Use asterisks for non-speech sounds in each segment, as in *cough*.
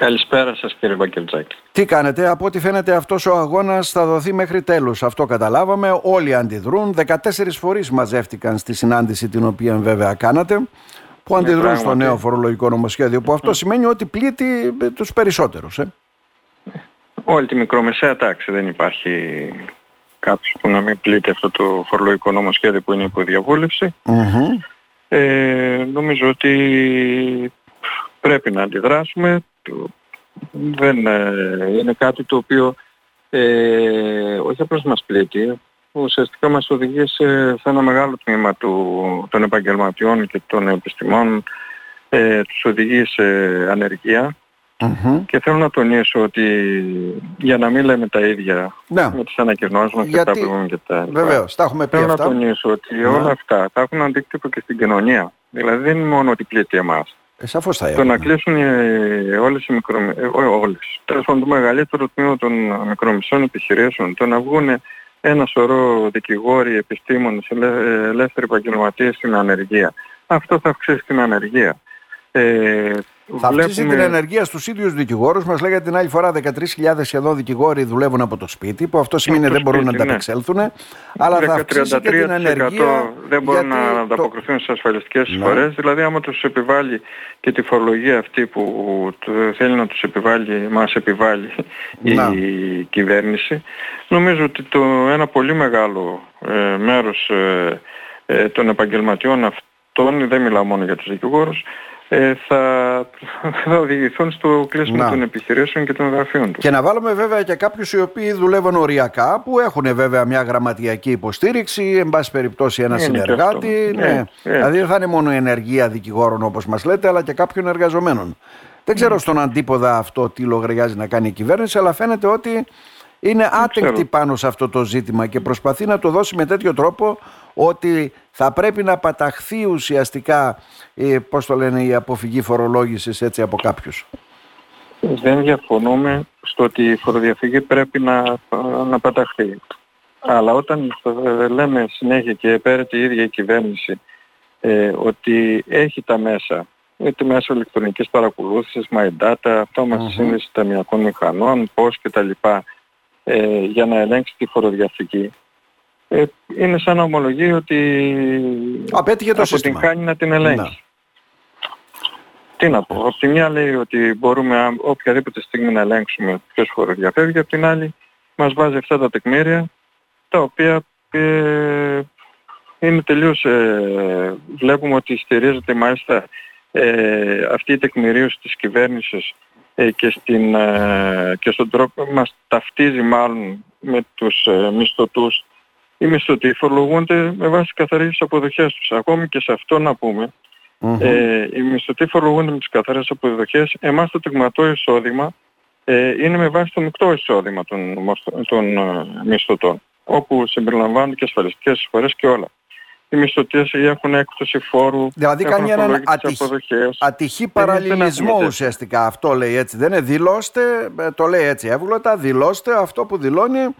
Καλησπέρα σας κύριε Μπακελτζάκη. Τι κάνετε, από ό,τι φαίνεται αυτός ο αγώνας θα δοθεί μέχρι τέλους. Αυτό καταλάβαμε, όλοι αντιδρούν. 14 φορείς μαζεύτηκαν στη συνάντηση την οποία βέβαια κάνατε που ναι, αντιδρούν στο νέο φορολογικό νομοσχέδιο που αυτό σημαίνει ότι πλήττει τους περισσότερους. Ε; Όλη τη μικρομεσαία τάξη δεν υπάρχει κάποιος που να μην πλήττει αυτό το φορολογικό νομοσχέδιο που είναι υπό διαβούλευση. Ε, νομίζω ότι πρέπει να αντιδράσουμε. Δεν ε, είναι κάτι το οποίο ε, όχι απλώς μας πλήττει, ουσιαστικά μας οδηγεί σε, ένα μεγάλο τμήμα του, των επαγγελματιών και των επιστημών, ε, τους οδηγεί σε ανεργία. Και θέλω να τονίσω ότι για να μην λέμε τα ίδια ναι. με τις ανακοινώσεις μας Γιατί... και τα πούμε και τα Βεβαίως, τα έχουμε πει Θέλω αυτά. να τονίσω ότι ναι. όλα αυτά θα έχουν αντίκτυπο και στην κοινωνία. Δηλαδή δεν είναι μόνο ότι πλήττει εμάς. Ε, σαφώς θα Το να κλείσουν οι, όλες οι μικρο... Ε, όλες. Τέλος πάντων το μεγαλύτερο τμήμα των μικρομεσών επιχειρήσεων, το να βγουν ένα σωρό δικηγόροι, επιστήμονες, ελεύθεροι επαγγελματίες στην ανεργία. Αυτό θα αυξήσει την ανεργία. Ε, θα αυξήσει την ενεργεία στους ίδιους δικηγόρους. Μας λέγατε την άλλη φορά 13.000 σχεδόν δικηγόροι δουλεύουν από το σπίτι, που αυτό σημαίνει δεν μπορούν να ανταπεξέλθουν. Ναι. Αλλά θα αυξήσει και την ενεργεία. Δεν μπορούν να ανταποκριθούν στις ασφαλιστικές ναι. εισφορές. Δηλαδή άμα τους επιβάλλει και τη φορολογία αυτή που θέλει να τους επιβάλλει, μας επιβάλλει η κυβέρνηση, νομίζω ότι το ένα πολύ μεγάλο ε, μέρος ε, ε, των επαγγελματιών αυτών, δεν μιλάω μόνο για τους δικηγόρους, ε, θα, θα οδηγηθούν στο κλείσιμο των επιχειρήσεων και των γραφείων τους. Και να βάλουμε βέβαια και κάποιους οι οποίοι δουλεύουν οριακά που έχουν βέβαια μια γραμματιακή υποστήριξη, εν πάση περιπτώσει ένα συνεργάτη. Ναι. ναι. Δηλαδή δεν θα είναι μόνο η ενεργεία δικηγόρων όπως μας λέτε αλλά και κάποιων εργαζομένων. Δεν ξέρω στον αντίποδα αυτό τι λογαριάζει να κάνει η κυβέρνηση αλλά φαίνεται ότι είναι άτεκτη πάνω σε αυτό το ζήτημα και προσπαθεί να το δώσει με τέτοιο τρόπο ότι θα πρέπει να παταχθεί ουσιαστικά ε, πώς το λένε, η αποφυγή φορολόγησης έτσι από κάποιους. Δεν διαφωνούμε στο ότι η φοροδιαφυγή πρέπει να, να παταχθεί. Αλλά όταν λέμε συνέχεια και πέρα η ίδια η κυβέρνηση ε, ότι έχει τα μέσα, είτε μέσω ηλεκτρονικής παρακολούθησης, my data, αυτόματη mm-hmm. σύνδεση ταμιακών μηχανών, πώς κτλ. Ε, για να ελέγξει τη φοροδιαφυγή ε, είναι σαν να ομολογεί ότι Απέτυχε το αποτυγχάνει να την ελέγξει. Να. Τι να πω, από τη μια λέει ότι μπορούμε οποιαδήποτε στιγμή να ελέγξουμε ποιος φοροδιαφεύγει, από την άλλη μας βάζει αυτά τα τεκμήρια τα οποία ε, είναι τελείως, ε, βλέπουμε ότι στηρίζεται μάλιστα ε, αυτή η τεκμηρίωση της κυβέρνησης ε, και, στην, ε, και στον τρόπο μας ταυτίζει μάλλον με τους ε, μισθωτούς οι μισθωτοί φορολογούνται με βάση καθαρές αποδοχές τους. Ακόμη και σε αυτό να πούμε, ε, οι μισθωτοί φορολογούνται με τις καθαρές αποδοχές. Εμάς το τεγματό εισόδημα ε, είναι με βάση το μεικτό εισόδημα των, των ε, μισθωτών, όπου συμπεριλαμβάνονται και ασφαλιστικές εισφορές και όλα. Οι μισθωτές έχουν έκπτωση φόρου, δηλαδή κάνει έναν ατυχ... ατυχή παραλληλισμό ουσιαστικά. Αυτό λέει έτσι. Δεν είναι δηλώστε, ε, το λέει έτσι εύγλωτα, δηλώστε αυτό που δηλώνει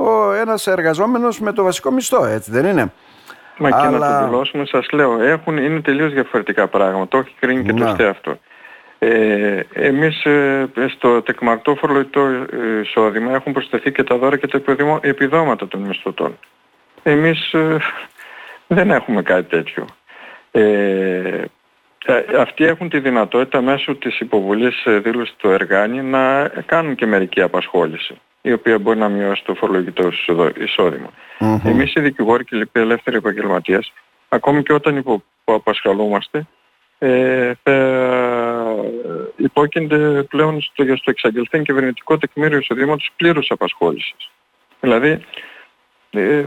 ο ένας εργαζόμενος με το βασικό μισθό, έτσι δεν είναι; Μα και να το δηλώσουμε, σας λέω, έχουν, είναι τελείως διαφορετικά πράγματα. Το έχει κρίνει και το αυτό. Ε, εμείς ε, στο τεκμαρτό φορολογικό εισόδημα έχουν προσθεθεί και τα δώρα και τα επιδόματα των μισθωτών. Εμείς ε, *laughs* δεν έχουμε κάτι τέτοιο. Ε, αυτοί έχουν τη δυνατότητα μέσω της υποβολής δήλωσης του εργάνη να κάνουν και μερική απασχόληση η οποία μπορεί να μειώσει το φορολογικό εισόδημα. Mm-hmm. Εμείς οι δικηγόροι και οι ελεύθεροι επαγγελματίες, ακόμη και όταν απασχολούμαστε, ε, υπόκεινται πλέον στο, στο εξαγγελθέν κυβερνητικό τεκμήριο εισοδήματος πλήρους απασχόλησης. Δηλαδή, ε,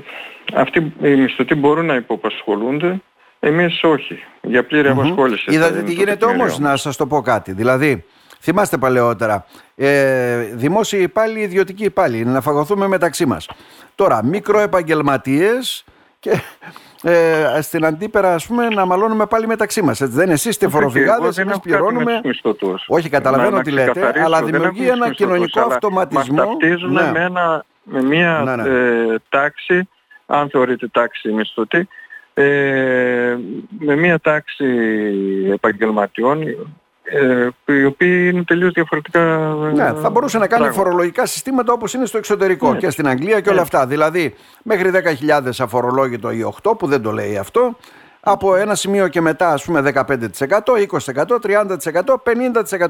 αυτοί οι μισθωτοί μπορούν να υποπασχολούνται, εμείς όχι, για πλήρη mm-hmm. απασχόληση. Είδατε τι γίνεται όμως, να σας το πω κάτι. Δηλαδή, Θυμάστε παλαιότερα. Ε, δημόσιοι υπάλληλοι, ιδιωτικοί υπάλληλοι. Να φαγωθούμε μεταξύ μας. Τώρα, μικροεπαγγελματίες και ε, στην αντίπερα, ας πούμε, να μαλώνουμε πάλι μεταξύ μας. Δεν είναι εσείς είστε φοροφυγάδες, εμείς πληρώνουμε. Όχι, καταλαβαίνω τι λέτε, αλλά δημιουργεί ένα κοινωνικό αυτοματισμό. Μας ταυτίζουν ναι. με, ένα, με μια ναι, ναι. Ε, τάξη, αν θεωρείτε τάξη μισθωτή, ε, με μια τάξη επαγγελματιών ε, οι οποίοι είναι τελείως διαφορετικά Ναι, θα μπορούσε να κάνει φορολογικά συστήματα όπως είναι στο εξωτερικό ναι. και στην Αγγλία και όλα ναι. αυτά. Δηλαδή μέχρι 10.000 αφορολόγητο ή 8 που δεν το λέει αυτό, από ένα σημείο και μετά ας πούμε 15%, 20%, 30%,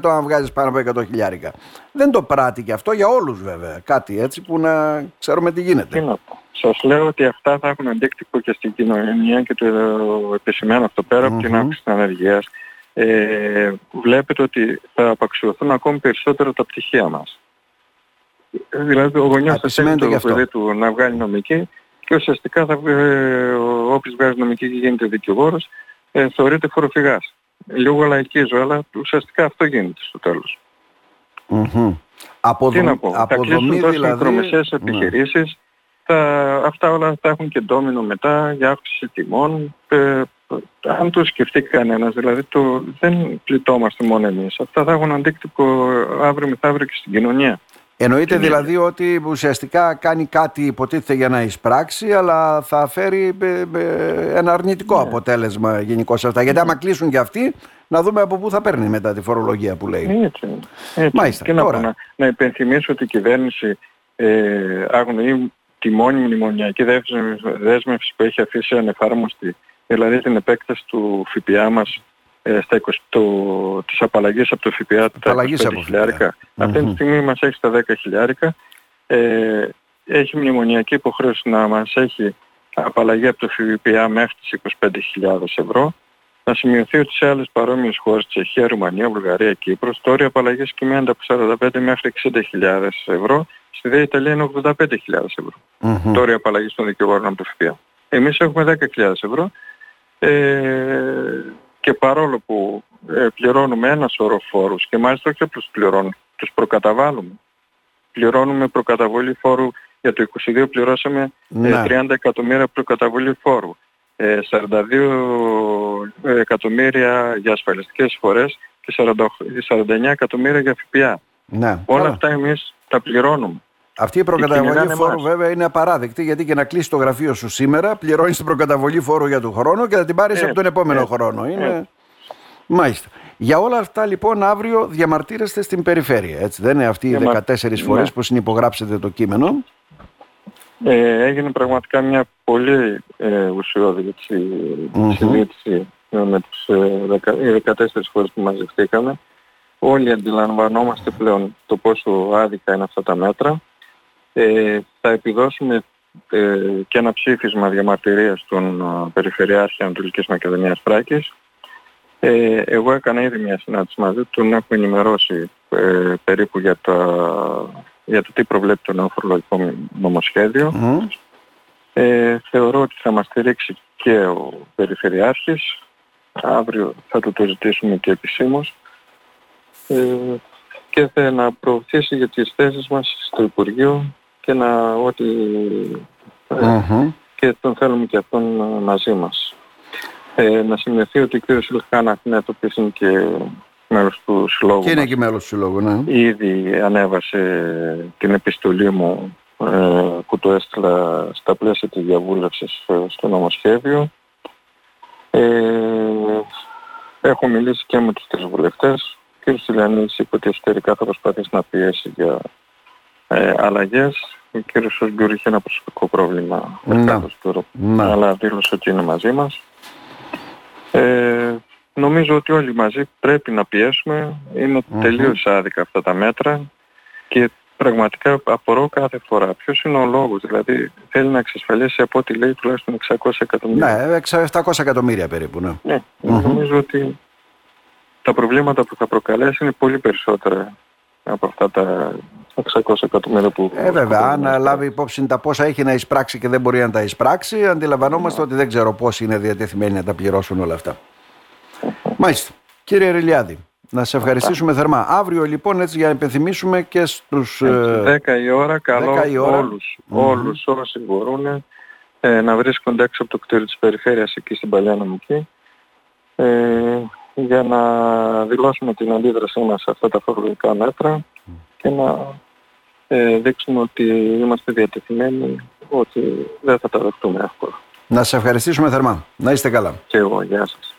50% αν βγάζεις πάνω από 100 χιλιάρικα. Δεν το πράττει και αυτό για όλους βέβαια. Κάτι έτσι που να ξέρουμε τι γίνεται. Τι να πω. Σας λέω ότι αυτά θα έχουν αντίκτυπο και στην κοινωνία και το επισημαίνω αυτό πέρα από την αύξηση της ανεργίας. Ε, βλέπετε ότι θα απαξιωθούν ακόμη περισσότερο τα πτυχία μας. Δηλαδή ο γονιός θα θέλει το παιδί του να βγάλει νομική και ουσιαστικά θα, ε, όποιος βγάζει νομική και γίνεται δικηγόρος ε, θεωρείται φοροφυγάς. Λίγο λαϊκίζω, αλλά ουσιαστικά αυτό γίνεται στο τέλος. Mm-hmm. Τι να πω, θα κλείσουν τόσο δηλαδή... μικρομεσαίες ναι. επιχειρήσεις, θα, αυτά όλα θα έχουν και ντόμινο μετά για αύξηση τιμών. Ε, αν το σκεφτεί κανένας, δηλαδή το, δεν πληττόμαστε μόνο εμείς. Αυτά θα έχουν αντίκτυπο αύριο μεθαύριο και στην κοινωνία. Εννοείται δηλαδή ότι ουσιαστικά κάνει κάτι υποτίθεται για να εισπράξει, αλλά θα φέρει ε, ε, ένα αρνητικό ναι. αποτέλεσμα γενικώς σε αυτά. Γιατί άμα κλείσουν και αυτοί, να δούμε από πού θα παίρνει μετά τη φορολογία που λέει. Έτσι. έτσι. Μάλιστα, και τώρα. να, να υπενθυμίσω ότι η κυβέρνηση ε, αγνοεί τη μόνιμη μνημονιακή δέσμευση που έχει αφήσει ανεφάρμοστη, δηλαδή την επέκταση του ΦΠΑ μας ε, στα 20, το, της απαλλαγής από το ΦΠΑ τα 25 χιλιάρικα. Αυτή τη στιγμή μας έχει στα 10 χιλιάρικα. Ε, έχει μνημονιακή υποχρέωση να μας έχει απαλλαγή από το ΦΠΑ μέχρι τις 25.000 ευρώ. Να σημειωθεί ότι σε άλλες παρόμοιες χώρες, Τσεχία, Ρουμανία, Βουλγαρία, Κύπρος, το όριο απαλλαγής κυμαίνεται από 45 μέχρι 60.000 ευρώ. Στη ΔΕ Ιταλία είναι 85.000 ευρώ. Mm-hmm. Το όριο απαλλαγής των δικηγόρων από το ΦΠΑ. Εμείς έχουμε 10.000 ευρώ. Ε, και παρόλο που ε, πληρώνουμε ένα σωρό φόρους και μάλιστα όχι απλώς πληρώνουμε, τους προκαταβάλουμε. Πληρώνουμε προκαταβολή φόρου για το 22 πληρώσαμε ε, ναι. 30 εκατομμύρια προκαταβολή φόρου. 42 ε, εκατομμύρια για ασφαλιστικές φορές και 49 εκατομμύρια για ΦΠΑ. Ναι. Όλα αυτά εμείς τα πληρώνουμε. Αυτή η προκαταβολή φόρου βέβαια είναι απαράδεκτη γιατί και να κλείσει το γραφείο σου σήμερα πληρώνεις την προκαταβολή φόρου για τον χρόνο και θα την πάρεις από τον επόμενο χρόνο. Είναι... Μάλιστα. Για όλα αυτά λοιπόν αύριο διαμαρτύρεστε στην περιφέρεια. Έτσι δεν είναι αυτοί οι 14 φορές που συνυπογράψετε το κείμενο. Ε, έγινε πραγματικά μια πολύ ε, ουσιώδη συζήτηση με τις ε, 14 φορές που μαζευτήκαμε. Όλοι αντιλαμβανόμαστε πλέον το πόσο άδικα είναι αυτά τα μέτρα. Ε, θα επιδώσουμε ε, και ένα ψήφισμα διαμαρτυρίας στον ε, Περιφερειάρχη Ανατολικής Μακεδονίας Φράκης. Ε, εγώ έκανα ήδη μια συνάντηση μαζί του, τον έχω ενημερώσει ε, περίπου για, τα, για το τι προβλέπει το νέο φορολογικό νομοσχέδιο. Ε, θεωρώ ότι θα μας στηρίξει και ο Περιφερειάρχης. Αύριο θα του το ζητήσουμε και επισήμως. Ε, και θα να προωθήσει για τις θέσεις μας στο Υπουργείο και να ότι mm και τον θέλουμε και αυτόν μαζί μας. Ε, να σημειωθεί ότι ο κ. Σιλχάνα είναι το οποίο είναι και μέλος του συλλόγου. Και είναι και μέλος του συλλόγου, ναι. Ήδη ανέβασε την επιστολή μου ε, που το έστειλα στα πλαίσια της διαβούλευσης ε, στο νομοσχέδιο. Ε, έχω μιλήσει και με τους τρεις βουλευτές. Ο κ. Σιλιανής είπε ότι εσωτερικά θα προσπαθήσει να πιέσει για ε, αλλαγές. Ο κύριος Σοσγκουρ είχε ένα προσωπικό πρόβλημα ναι. ναι. αλλά δήλωσε ότι είναι μαζί μας. Ε, νομίζω ότι όλοι μαζί πρέπει να πιέσουμε. Είναι mm-hmm. τελείως άδικα αυτά τα μέτρα και πραγματικά απορώ κάθε φορά. Ποιος είναι ο λόγος, δηλαδή θέλει να εξασφαλίσει από ό,τι λέει τουλάχιστον 600 εκατομμύρια. Ναι, 700 εκατομμύρια περίπου, ναι. Ναι, mm-hmm. νομίζω ότι τα προβλήματα που θα προκαλέσει είναι πολύ περισσότερα από αυτά τα 600 εκατομμύρια που... Ε, βέβαια, αν λάβει υπόψη τα πόσα έχει να εισπράξει και δεν μπορεί να τα εισπράξει, αντιλαμβανόμαστε ότι δεν ξέρω πόσοι είναι διατεθειμένοι να τα πληρώσουν όλα αυτά. Μάλιστα. Κύριε Ρελιάδη, να σε ευχαριστήσουμε θερμά. Αύριο λοιπόν έτσι για να υπενθυμίσουμε και στους... 10 ε, η ώρα, καλό 10 η ώρα. όλους, mm-hmm. όλους όσοι μπορούν ε, να βρίσκονται έξω από το κτίριο της περιφέρειας εκεί στην Παλιά Νομική ε, για να δηλώσουμε την αντίδρασή μας σε αυτά τα φορολογικά μέτρα και να ε, δείξουμε ότι είμαστε διατεθειμένοι ότι δεν θα τα δεχτούμε εύκολα. Να σας ευχαριστήσουμε θερμά. Να είστε καλά. Και εγώ. Γεια σας.